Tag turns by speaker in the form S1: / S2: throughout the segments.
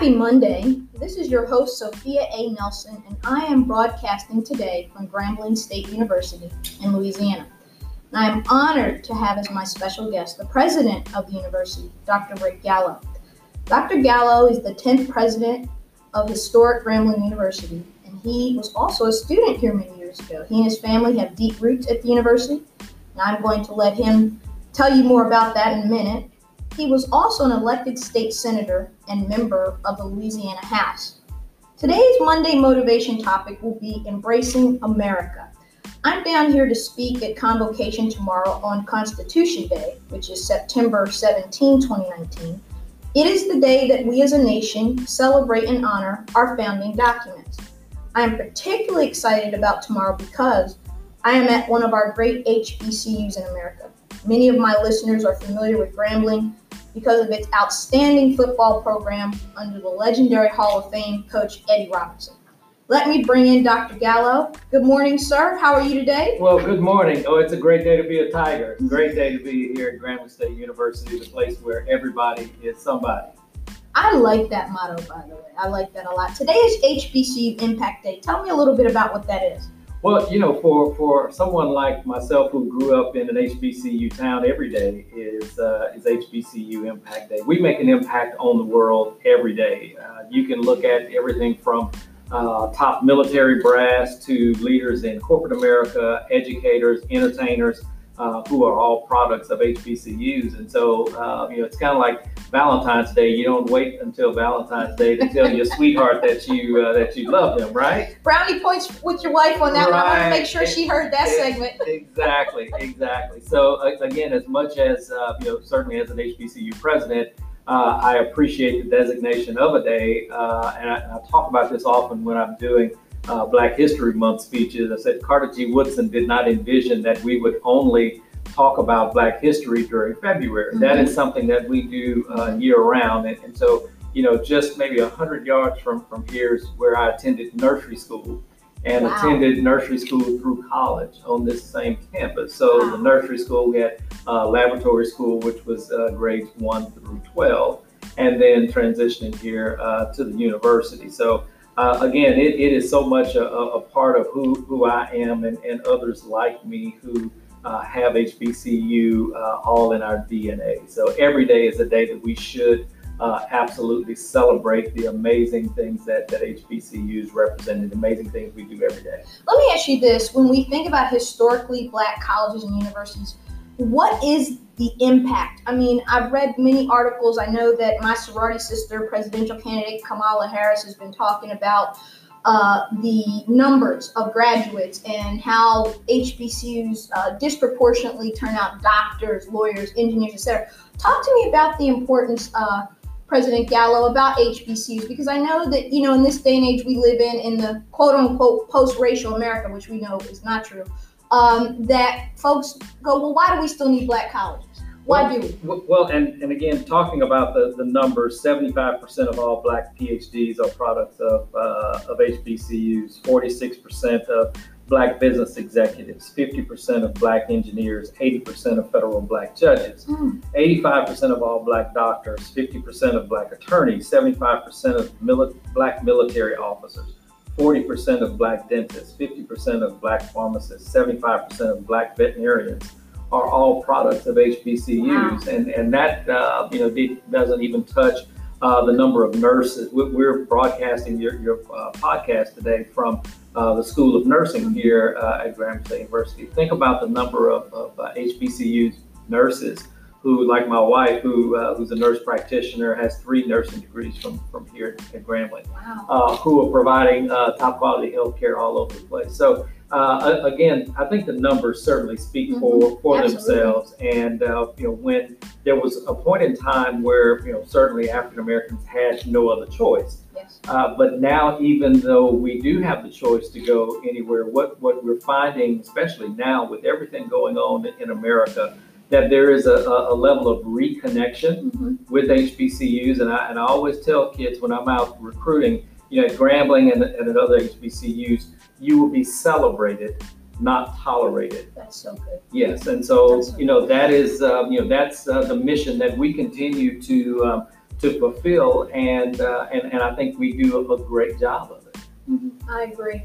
S1: Happy Monday. This is your host, Sophia A. Nelson, and I am broadcasting today from Grambling State University in Louisiana. And I am honored to have as my special guest the president of the university, Dr. Rick Gallot. Dr. Gallot is the 10th president of historic Grambling University, and he was also a student here many years ago. He and his family have deep roots at the university, and I'm going to let him tell you more about that in a minute. He was also an elected state senator and member of the Louisiana House. Today's Monday motivation topic will be embracing America. I'm down here to speak at Convocation tomorrow on Constitution Day, which is September 17, 2019. It is the day that we as a nation celebrate and honor our founding documents. I am particularly excited about tomorrow because I am at one of our great HBCUs in America. Many of my listeners are familiar with Grambling because of its outstanding football program under the legendary Hall of Fame coach Eddie Robinson. Let me bring in Dr. Gallot. Good morning, sir. How are you today?
S2: Well, good morning. Oh, it's a great day to be a Tiger. Great day to be here at Grambling State University, the place where everybody is somebody.
S1: I like that motto, by the way. I like that a lot. Today is HBCU Impact Day. Tell me a little bit about what that is.
S2: Well, you know, for, for someone like myself who grew up in an HBCU town, every day is uh, is HBCU Impact Day. We make an impact on the world every day. Uh, you can look at everything from uh, top military brass to leaders in corporate America, educators, entertainers, uh, who are all products of HBCUs. And so, uh, you know, it's kind of like Valentine's Day. You don't wait until Valentine's Day to tell your sweetheart that you uh, that you love them, right?
S1: Brownie points with your wife on that right. one. I want to make sure she heard that segment.
S2: exactly, exactly. So again, as much as uh, you know, certainly as an HBCU president. Uh, I appreciate the designation of a day, uh, and I, and, I, talk about this often when I'm doing uh, Black History Month speeches. I said Carter G. Woodson did not envision that we would only talk about Black history during February. Mm-hmm. That is something that we do uh, year round. And, and, so, you know, just maybe 100 yards from, from here is where I attended nursery school and wow. attended nursery school through college on this same campus. So, wow. the nursery school, we had uh, laboratory school, which was uh, grades 1 through 12, and then transitioning here uh, to the university. So, uh, again, it, it is so much a, a, part of who, who I am and, and others like me who uh, have HBCU uh, all in our DNA. So every day is a day that we should uh, absolutely celebrate the amazing things that, that HBCUs represent and the amazing things we do every day.
S1: Let me ask you this. When we think about historically black colleges and universities, what is the impact? I mean, I've read many articles. I know that my sorority sister, presidential candidate Kamala Harris, has been talking about uh, the numbers of graduates and how HBCUs uh, disproportionately turn out doctors, lawyers, engineers, etc. Talk to me about the importance, uh, President Gallot, about HBCUs because I know that you know in this day and age we live in, in the quote unquote post-racial America, which we know is not true um, that folks go, well, why do we still need black colleges? Why
S2: well,
S1: do
S2: we? Well, and, and again, talking about the, the numbers, 75% of all black PhDs are products of, uh, of HBCUs, 46% of black business executives, 50% of black engineers, 80% of federal black judges, mm. 85% of all black doctors, 50% of black attorneys, 75% of mili- black military officers, 40% of black dentists, 50% of black pharmacists, 75% of black veterinarians are all products of HBCUs. Wow. And, and that, uh, you know, doesn't even touch uh, the number of nurses. We're broadcasting your, your uh, podcast today from uh, the School of Nursing here uh, at Grambling State University. Think about the number of, of HBCU uh, nurses who, like my wife, who uh, who's a nurse practitioner, has three nursing degrees from, from here at Grambling, wow. uh, who are providing uh, top quality health care all over the place. So, uh, again, I think the numbers certainly speak mm-hmm. for, for themselves. And, uh, you know, when there was a point in time where, you know, certainly African Americans had no other choice. Yes. Uh, but now, even though we do have the choice to go anywhere, what, what we're finding, especially now with everything going on in America, that there is a, a level of reconnection mm-hmm. with HBCUs. And I, and I always tell kids when I'm out recruiting, you know, at Grambling and, and at other HBCUs, you will be celebrated, not tolerated.
S1: That's so good.
S2: Yes, and so, so you know that is um, you know that's uh, the mission that we continue to um, to fulfill, and, uh, and, and I think we do a great job of it.
S1: I agree.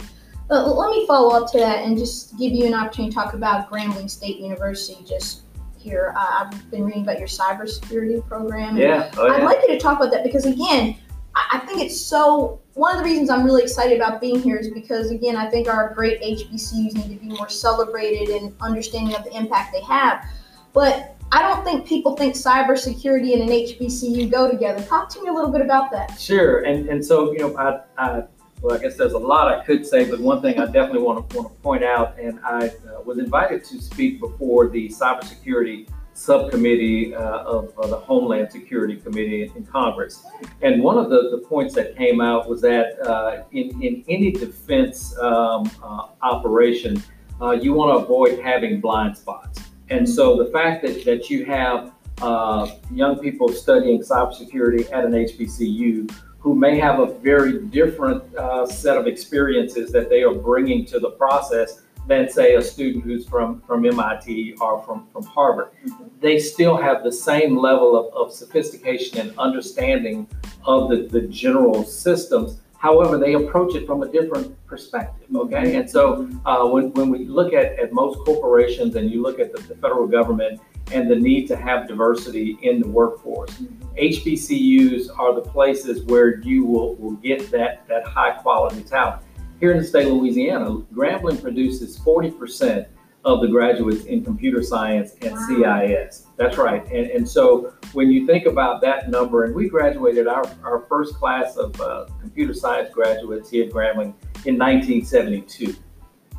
S1: Uh, let me follow up to that and just give you an opportunity to talk about Grambling State University just here. Uh, I've been reading about your cybersecurity program. and
S2: Yeah, oh,
S1: I'd
S2: yeah.
S1: like you to talk about that because, again, I I think it's so. One of the reasons I'm really excited about being here is because, again, I think our great HBCUs need to be more celebrated and understanding of the impact they have. But I don't think people think cybersecurity and an HBCU go together. Talk to me a little bit about that.
S2: Sure, and and so you know, I, I well, I guess there's a lot I could say, but one thing I definitely want to want to point out, and I uh, was invited to speak before the cybersecurity subcommittee uh, of, of the Homeland Security Committee in, Congress, and one of the, the points that came out was that uh, in in any defense um, uh, operation, uh, you want to avoid having blind spots, and so the fact that that you have uh, young people studying cybersecurity at an HBCU who may have a very different uh, set of experiences that they are bringing to the process than, say, a student who's from, from MIT or from, from Harvard. They still have the same level of, of sophistication and understanding of the, the general systems. However, they approach it from a different perspective, okay? And so uh, when, when we look at, at most corporations and you look at the, the federal government and the need to have diversity in the workforce, HBCUs are the places where you will, will get that, that high quality talent. Here in the state of Louisiana, Grambling produces 40% of the graduates in computer science and CIS. That's right. And, and so when you think about that number, and we graduated our, our first class of uh, computer science graduates here at Grambling in 1972.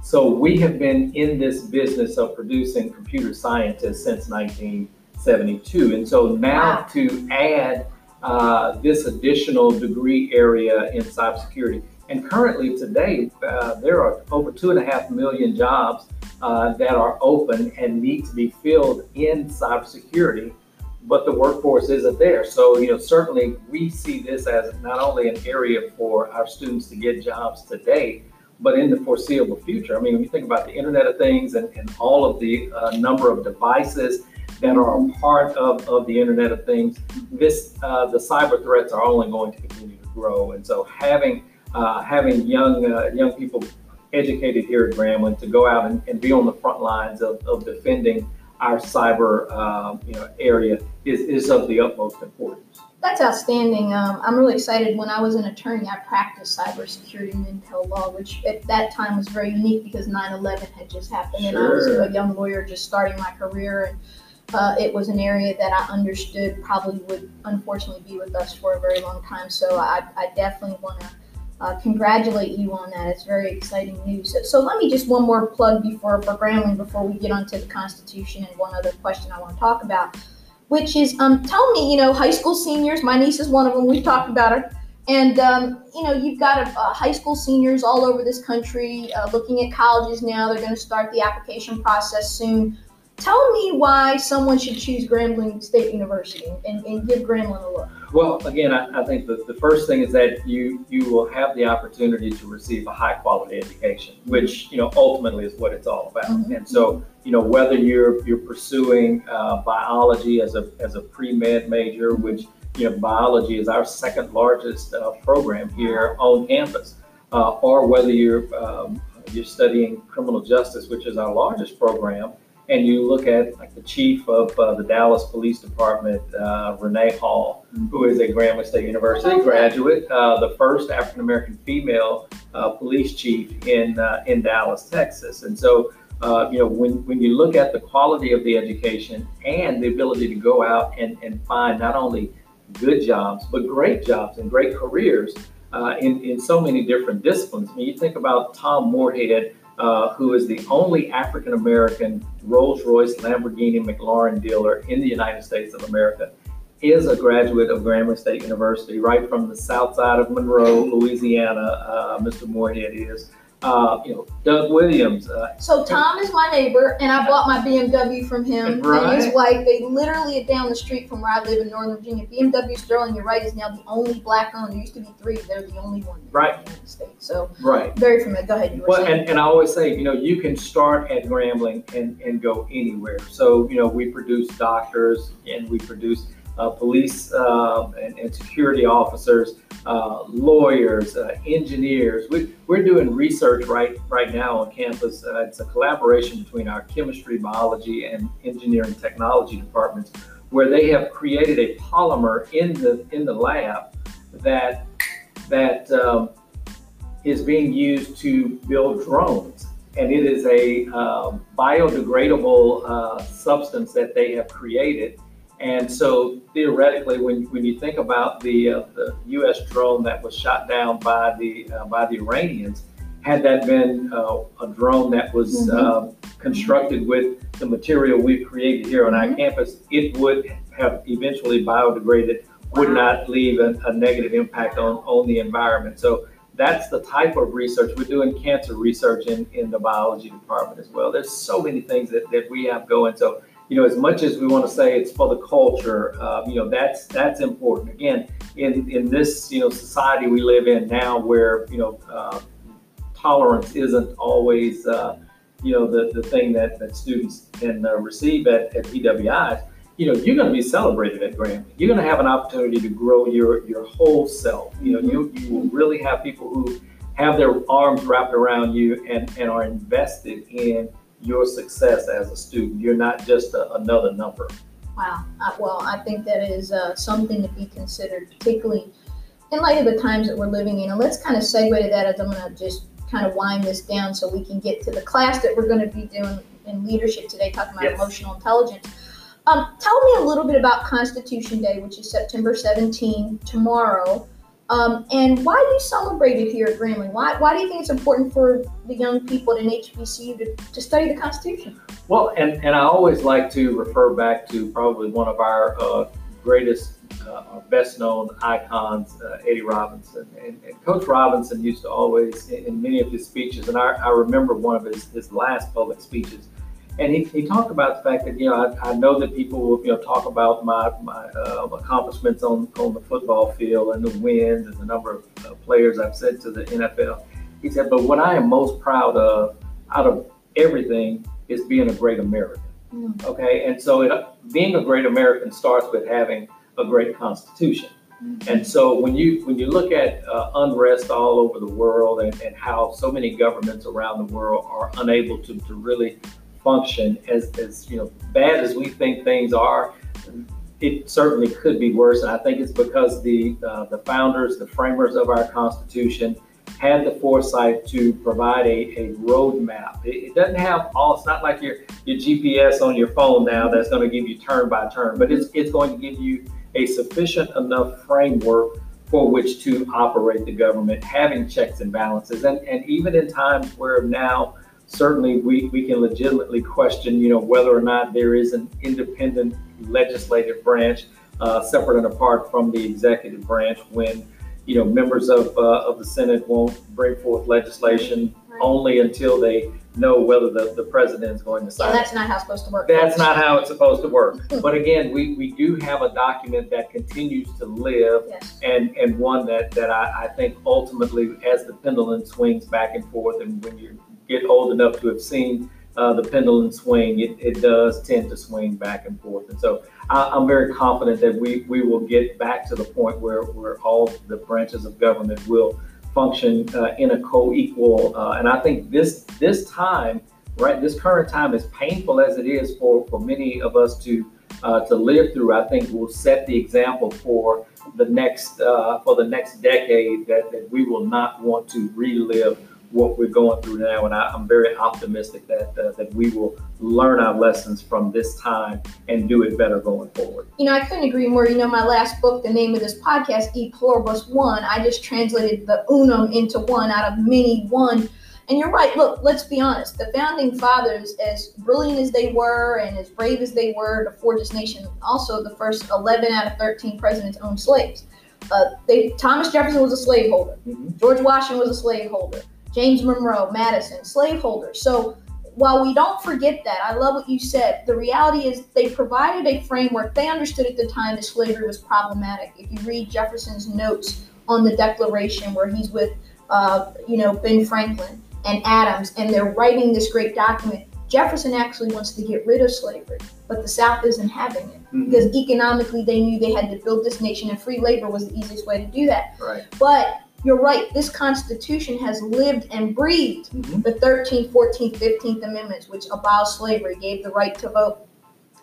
S2: So we have been in this business of producing computer scientists since 1972. And so now
S1: Wow.
S2: to add uh, this additional degree area in cybersecurity, and currently today, uh, there are over two and a half million jobs uh, that are open and need to be filled in cybersecurity, but the workforce isn't there. So, you know, certainly we see this as not only an area for our students to get jobs today, but in the foreseeable future. I mean, when you think about the Internet of Things and, and all of the uh, number of devices that are a part of, of the Internet of Things, this uh, the cyber threats are only going to continue to grow. And so having uh, having young uh, young people educated here at Grambling to go out and, and be on the front lines of, of defending our cyber um, you know area is, is of the utmost importance.
S1: That's outstanding. Um, I'm really excited. When I was an attorney, I practiced cybersecurity and intel law, which at that time was very unique because 9/11 had just happened, and I was a young lawyer just starting my career, and uh, it was an area that I understood probably would unfortunately be with us for a very long time. So I, I definitely want to. Uh, congratulate you on that. It's very exciting news. So, so let me just one more plug before for Grambling before we get onto the Constitution and one other question I want to talk about which is um, tell me, you know, high school seniors. My niece is one of them. We've talked about her, and um, you know, you've got high school seniors all over this country uh, looking at colleges now. They're going to start the application process soon. Tell me why someone should choose Grambling State University and, and give Grambling a look.
S2: Well, again, I, I think the, the first thing is that you you will have the opportunity to receive a high quality education, which you know ultimately is what it's all about.
S1: Mhm.
S2: And so, you know, whether you're you're pursuing uh, biology as a as a pre med major, which you know biology is our second largest uh, program here on campus, uh, or whether you're um, you're studying criminal justice, which is our largest program, and you look at like the chief of uh, the Dallas Police Department, uh, Renee Hall, who is a Grambling State University
S1: Okay.
S2: graduate, uh, the first African American female uh, police chief in uh, in Dallas, Texas. And so, uh, you know, when when you look at the quality of the education and the ability to go out and, and find not only good jobs but great jobs and great careers uh, in in so many different disciplines. I mean, you think about Tom Moorhead. Uh, who is the only African American Rolls Royce Lamborghini McLaren dealer in the United States of America is a graduate of Grambling State University, right from the south side of Monroe, Louisiana. Uh, Mr. Moorhead is. Uh, you know, Doug Williams. Uh,
S1: So Tom is my neighbor, and I bought my BMW from him and his wife. They literally are down the street from where I live in Northern Virginia. BMW Sterling, you're right, is now the only black owned. There used to be three. They're the only one
S2: right.
S1: in the United States. So
S2: right.
S1: very familiar. Go ahead. You
S2: Well, and, and I always say, you know, you can start at Grambling and, and go anywhere. So, you know, we produce doctors and we produce police uh, and, and, security officers, uh, lawyers, uh, engineers. We, are doing research right right now on campus. Uh, it's a collaboration between our chemistry, biology, and engineering technology departments, where they have created a polymer in the in the lab that that um, is being used to build drones. And it is a um, biodegradable uh, substance that they have created. And so theoretically, when, when you think about the, uh, the U.S. drone that was shot down by the uh, by the Iranians, had that been uh, a drone that was mm-hmm. Um, constructed with the material we've created here on mm-hmm. our campus, it would have eventually biodegraded, would not leave a, a negative impact on, on the environment. So that's the type of research we're doing cancer research in, in the biology department as well there's so many things that, that we have going so you know as much as we want to say it's for the culture uh, you know that's that's important again in in this you know society we live in now where you know uh, tolerance isn't always uh, you know the, the thing that, that students can uh, receive at, at PWIs you know, you're going to be celebrated at Grambling. You're going to have an opportunity to grow your your whole self. You know, you you will really have people who have their arms wrapped around you and and are invested in your success as a student. You're not just a, another number.
S1: Wow. Uh, well, I think that is uh, something to be considered, particularly in light of the times that we're living in. And let's kind of segue to that as I'm going to just kind of wind this down so we can get to the class that we're going to be doing in leadership today, talking about yes. emotional intelligence. Um, tell me a little bit about Constitution Day, which is September 17, tomorrow. Um, and why do you celebrate it here at Grambling? Why, why do you think it's important for the young people at an HBCU to, to study the Constitution?
S2: Well, and, and I always like to refer back to probably one of our uh, greatest, uh, best known icons, uh, Eddie Robinson. And, and, Coach Robinson used to always, in, in many of his speeches, and I, I remember one of his, his last public speeches, and he, he talked about the fact that you know I, I know that people will you know talk about my my uh, accomplishments on on the football field and the wins and the number of uh, players I've sent to the NFL. He said, but what I am most proud of out of everything is being a great American. Mm. Okay, and so it, being a great American starts with having a great Constitution. Mm-hmm. And so when you when you look at uh, unrest all over the world and, and how so many governments around the world are unable to, to really function as, as you know bad as we think things are it certainly could be worse. And i think it's because the uh, the founders the framers of our constitution had the foresight to provide a, a roadmap. It, it doesn't have all it's not like your your gps on your phone now that's going to give you turn by turn but it's it's going to give you a sufficient enough framework for which to operate the government having checks and balances. And and even in times where now certainly we, we can legitimately question, you know, whether or not there is an independent legislative branch uh, separate and apart from the executive branch when, you know, members of, uh, of the Senate won't bring forth legislation right. only until they know whether the, the president is going to sign.
S1: And that's not how it's supposed to work.
S2: That's not how it's supposed to work. but again, we, we do have a document that continues to live yes. and, and one that, that I, I think ultimately as the pendulum swings back and forth and when you're get old enough to have seen uh, the pendulum swing, it, it does tend to swing back and forth. And so I, am very confident that we, we will get back to the point where, where all the branches of government will function uh, in a co-equal. Uh, and I think this this time, right, this current time, as painful as it is for, for many of us to uh, to live through, I think will set the example for the next uh, for the next decade that, that we will not want to relive what we're going through now, and I, am very optimistic that uh, that we will learn our lessons from this time and do it better going forward.
S1: You know, I couldn't agree more. You know, my last book, the name of this podcast, E Pluribus One, I just translated the unum into one out of many one. And you're right. Look, let's be honest. The founding fathers, as brilliant as they were and as brave as they were to forge this nation, also the first 11 out of 13 presidents owned slaves. Uh, they, Thomas Jefferson was a slaveholder. Mm-hmm. George Washington was a slaveholder. James Monroe, Madison, slaveholders. So while we don't forget that, I love what you said. The reality is they provided a framework. They understood at the time that slavery was problematic. If you read Jefferson's notes on the Declaration, where he's with, uh, you know, Ben Franklin and Adams, and they're writing this great document, Jefferson actually wants to get rid of slavery, but the South isn't having it
S2: Mhm.
S1: because economically they knew they had to build this nation, and free labor was the easiest way to do that.
S2: Right.
S1: But you're right, this Constitution has lived and breathed
S2: Mhm.
S1: the 13th, 14th, 15th Amendments, which abolished slavery, gave the right to vote,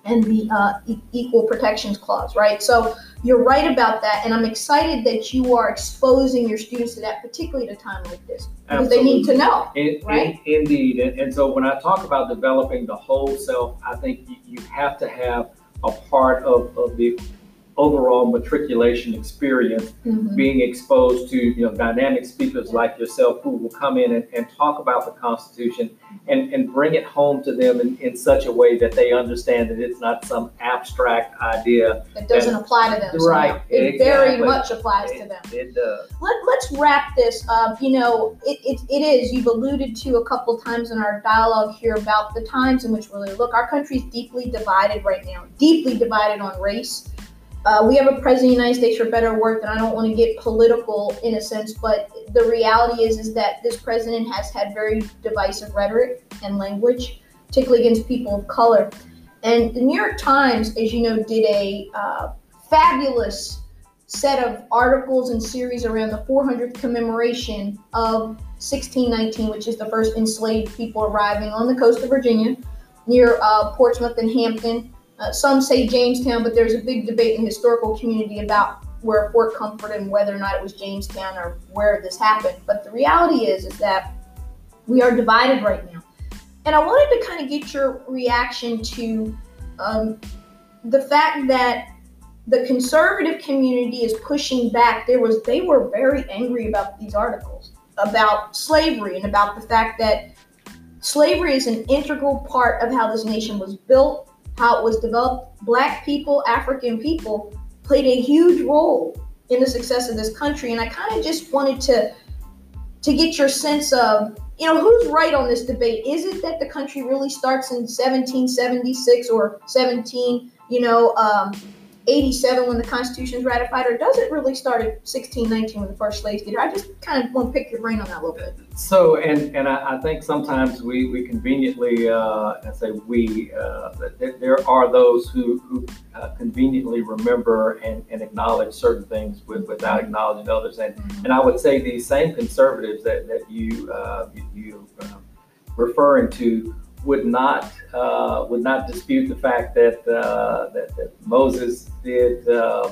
S1: and the uh, e- Equal Protections Clause, right? So you're right about that, and I'm excited that you are exposing your students to that, particularly at a time like this, because they need to know.
S2: In, in-
S1: Right?
S2: indeed, and, and so when I talk about developing the whole self, I think you, you have to have a part of, of the overall matriculation experience,
S1: Mhm.
S2: being exposed to you know dynamic speakers like yourself who will come in and, and talk about the Constitution and, and bring it home to them in, in such a way that they understand that it's not some abstract idea.
S1: It doesn't apply to them. so
S2: Right,
S1: It very much applies to them.
S2: it does.
S1: Let, let's wrap this up. You know, it, it, it is, you've alluded to a couple times in our dialogue here about the times in which we're living. Look, our country's deeply divided right now, deeply divided on race. Uh, we have a president of the United States for better or worse, and I don't want to get political in a sense, but the reality is is that this president has had very divisive rhetoric and language, particularly against people of color. And the New York Times, as you know, did a uh, fabulous set of articles and series around the 400th commemoration of 1619, which is the first enslaved people arriving on the coast of Virginia near uh, Portsmouth and Hampton. Uh, some say Jamestown, but there's a big debate in the historical community about where Fort Comfort and whether or not it was Jamestown or where this happened. But the reality is, is that we are divided right now. And I wanted to kind of get your reaction to um, the fact that the conservative community is pushing back. There was they were very angry about these articles about slavery and about the fact that slavery is an integral part of how this nation was built, how it was developed. Black people, African people played a huge role in the success of this country. And I kind of just wanted to to get your sense of, you know, who's right on this debate. Is it that the country really starts in 1776 or 17, you know, um, 87 when the Constitution is ratified, or does it really start at 1619 when the first slaves get here? I just kind of want to pick your brain on that a little bit.
S2: So, and and I, I think sometimes we we conveniently, uh, I say we, uh, there, there are those who who uh, conveniently remember and, and acknowledge certain things with, without acknowledging others, and and I would say these same conservatives that that you uh, you, you uh, referring to would not uh, would not dispute the fact that uh, that, that Moses did. Uh,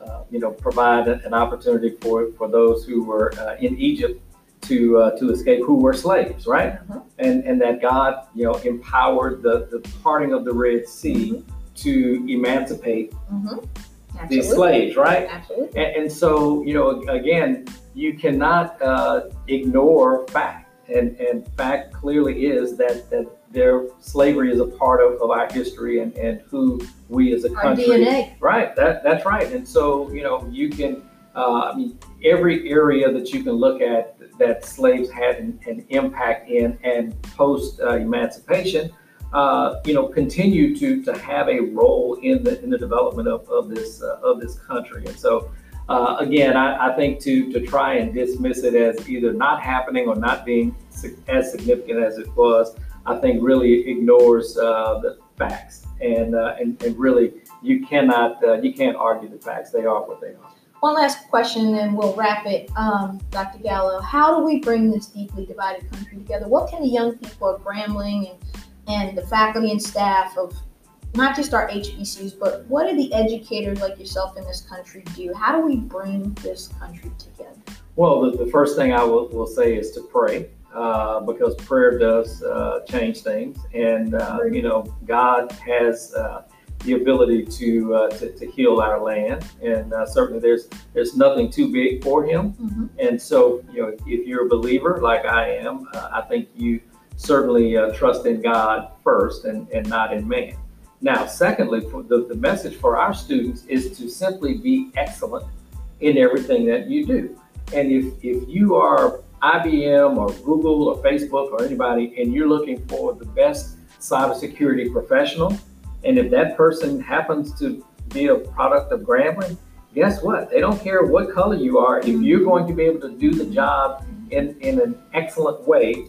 S2: uh, you know, provide an opportunity for, for those who were uh, in Egypt to uh, to escape who were slaves, right?
S1: Mhm.
S2: And and that God, you know, empowered the the parting of the Red Sea to emancipate
S1: Mm-hmm.
S2: these slaves, right?
S1: Absolutely.
S2: And, and so, you know, again, you cannot uh, ignore fact, and and fact clearly is that that their slavery is a part of, of our history and, and who we as a country. Right. That that's right. And so you know you can. Uh, I mean, every area that you can look at that slaves had an, an impact in, and post uh, emancipation, uh, you know, continue to to have a role in the in the development of, of this uh, of this country. And so, uh, again, I, I think to to try and dismiss it as either not happening or not being as significant as it was, I think really ignores uh, the facts and uh, and and really you cannot uh, you can't argue the facts. They are what they are.
S1: One last question, and then we'll wrap it. Um, Dr. Gallot, how do we bring this deeply divided country together? What can the young people of Grambling and, and the faculty and staff of not just our HBCUs, but what do the educators like yourself in this country do? How do we bring this country together?
S2: Well, the, the first thing I will, will say is to pray. Uh, because prayer does uh, change things, and uh, you know God has uh, the ability to, uh, to to heal our land, and uh, certainly there's there's nothing too big for Him.
S1: Mm-hmm.
S2: And so, you know, if you're a believer like I am, uh, I think you certainly uh, trust in God first and, and not in man. Now, secondly, for the, the message for our students is to simply be excellent in everything that you do. And if, if you are IBM or Google or Facebook or anybody and you're looking for the best cybersecurity professional, and if that person happens to be a product of Grambling, guess what? They don't care what color you are. If you're going to be able to do the job in, in an excellent way,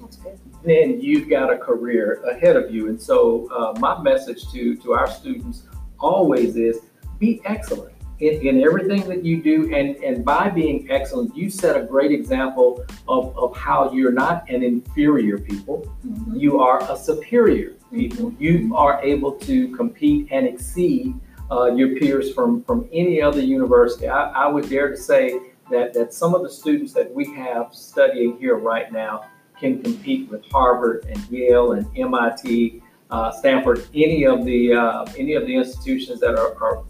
S2: then you've got a career ahead of you. And so, uh, my message to to our students always is be excellent in, in everything that you do. And, and by being excellent, you set a great example of, of how you're not an inferior people,
S1: Mhm.
S2: you are a superior people.
S1: Mm-hmm.
S2: You are able to compete and exceed uh, your peers from, from any other university. I, I would dare to say that, that some of the students that we have studying here right now can compete with Harvard and Yale and MIT, uh, Stanford, any of the uh, any of the institutions that are, are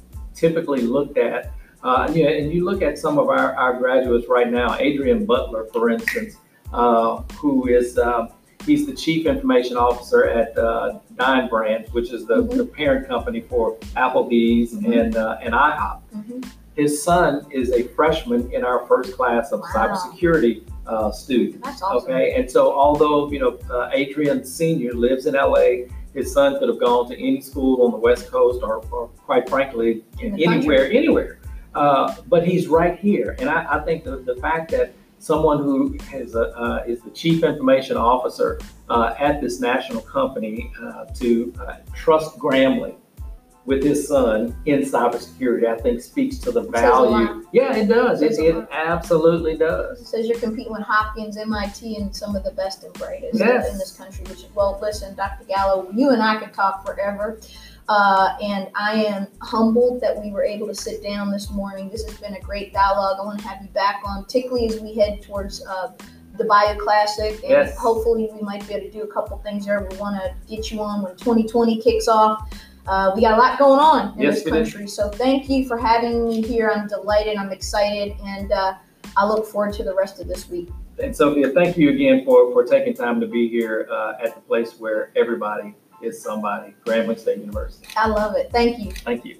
S2: typically looked at. Uh, and, you and you look at some of our, our graduates right now, Adrian Butler, for instance, uh, who is uh, he's the chief information officer at uh, Dine Brands, which is the,
S1: Mhm.
S2: the parent company for Applebee's
S1: Mhm.
S2: and uh, and IHOP.
S1: Mhm.
S2: His son is a freshman in our first class of
S1: Wow.
S2: cybersecurity uh, students.
S1: That's awesome.
S2: Okay, and so although you know uh, Adrian Senior lives in LA, his son could have gone to any school on the West Coast, or, or quite frankly,
S1: In the
S2: anywhere, anywhere. Uh, but he's right here, and I, I think the, the fact that someone who has a, uh, is the chief information officer uh, at this national company uh, to uh, trust Grambling with his son in cybersecurity, I think speaks to the
S1: It says a lot.
S2: value. Yeah, it does. It, it absolutely does.
S1: It says you're competing with Hopkins, MIT, and some of the best and brightest
S2: Yes.
S1: in this country. Which is well, listen, Dr. Gallot, you and I could talk forever, uh, and I am humbled that we were able to sit down this morning. This has been a great dialogue. I want to have you back on, particularly as we head towards. Uh, the Bayou Classic, and
S2: Yes.
S1: hopefully we might be able to do a couple things there. We want to get you on when 2020 kicks off. Uh, we got a lot going on in
S2: Yes,
S1: this country, so thank you for having me here. I'm delighted. I'm excited, and uh, I look forward to the rest of this week.
S2: And Sophia, thank you again for, for taking time to be here uh, at the place where everybody is somebody, Grambling State University.
S1: I love it. Thank you.
S2: Thank you.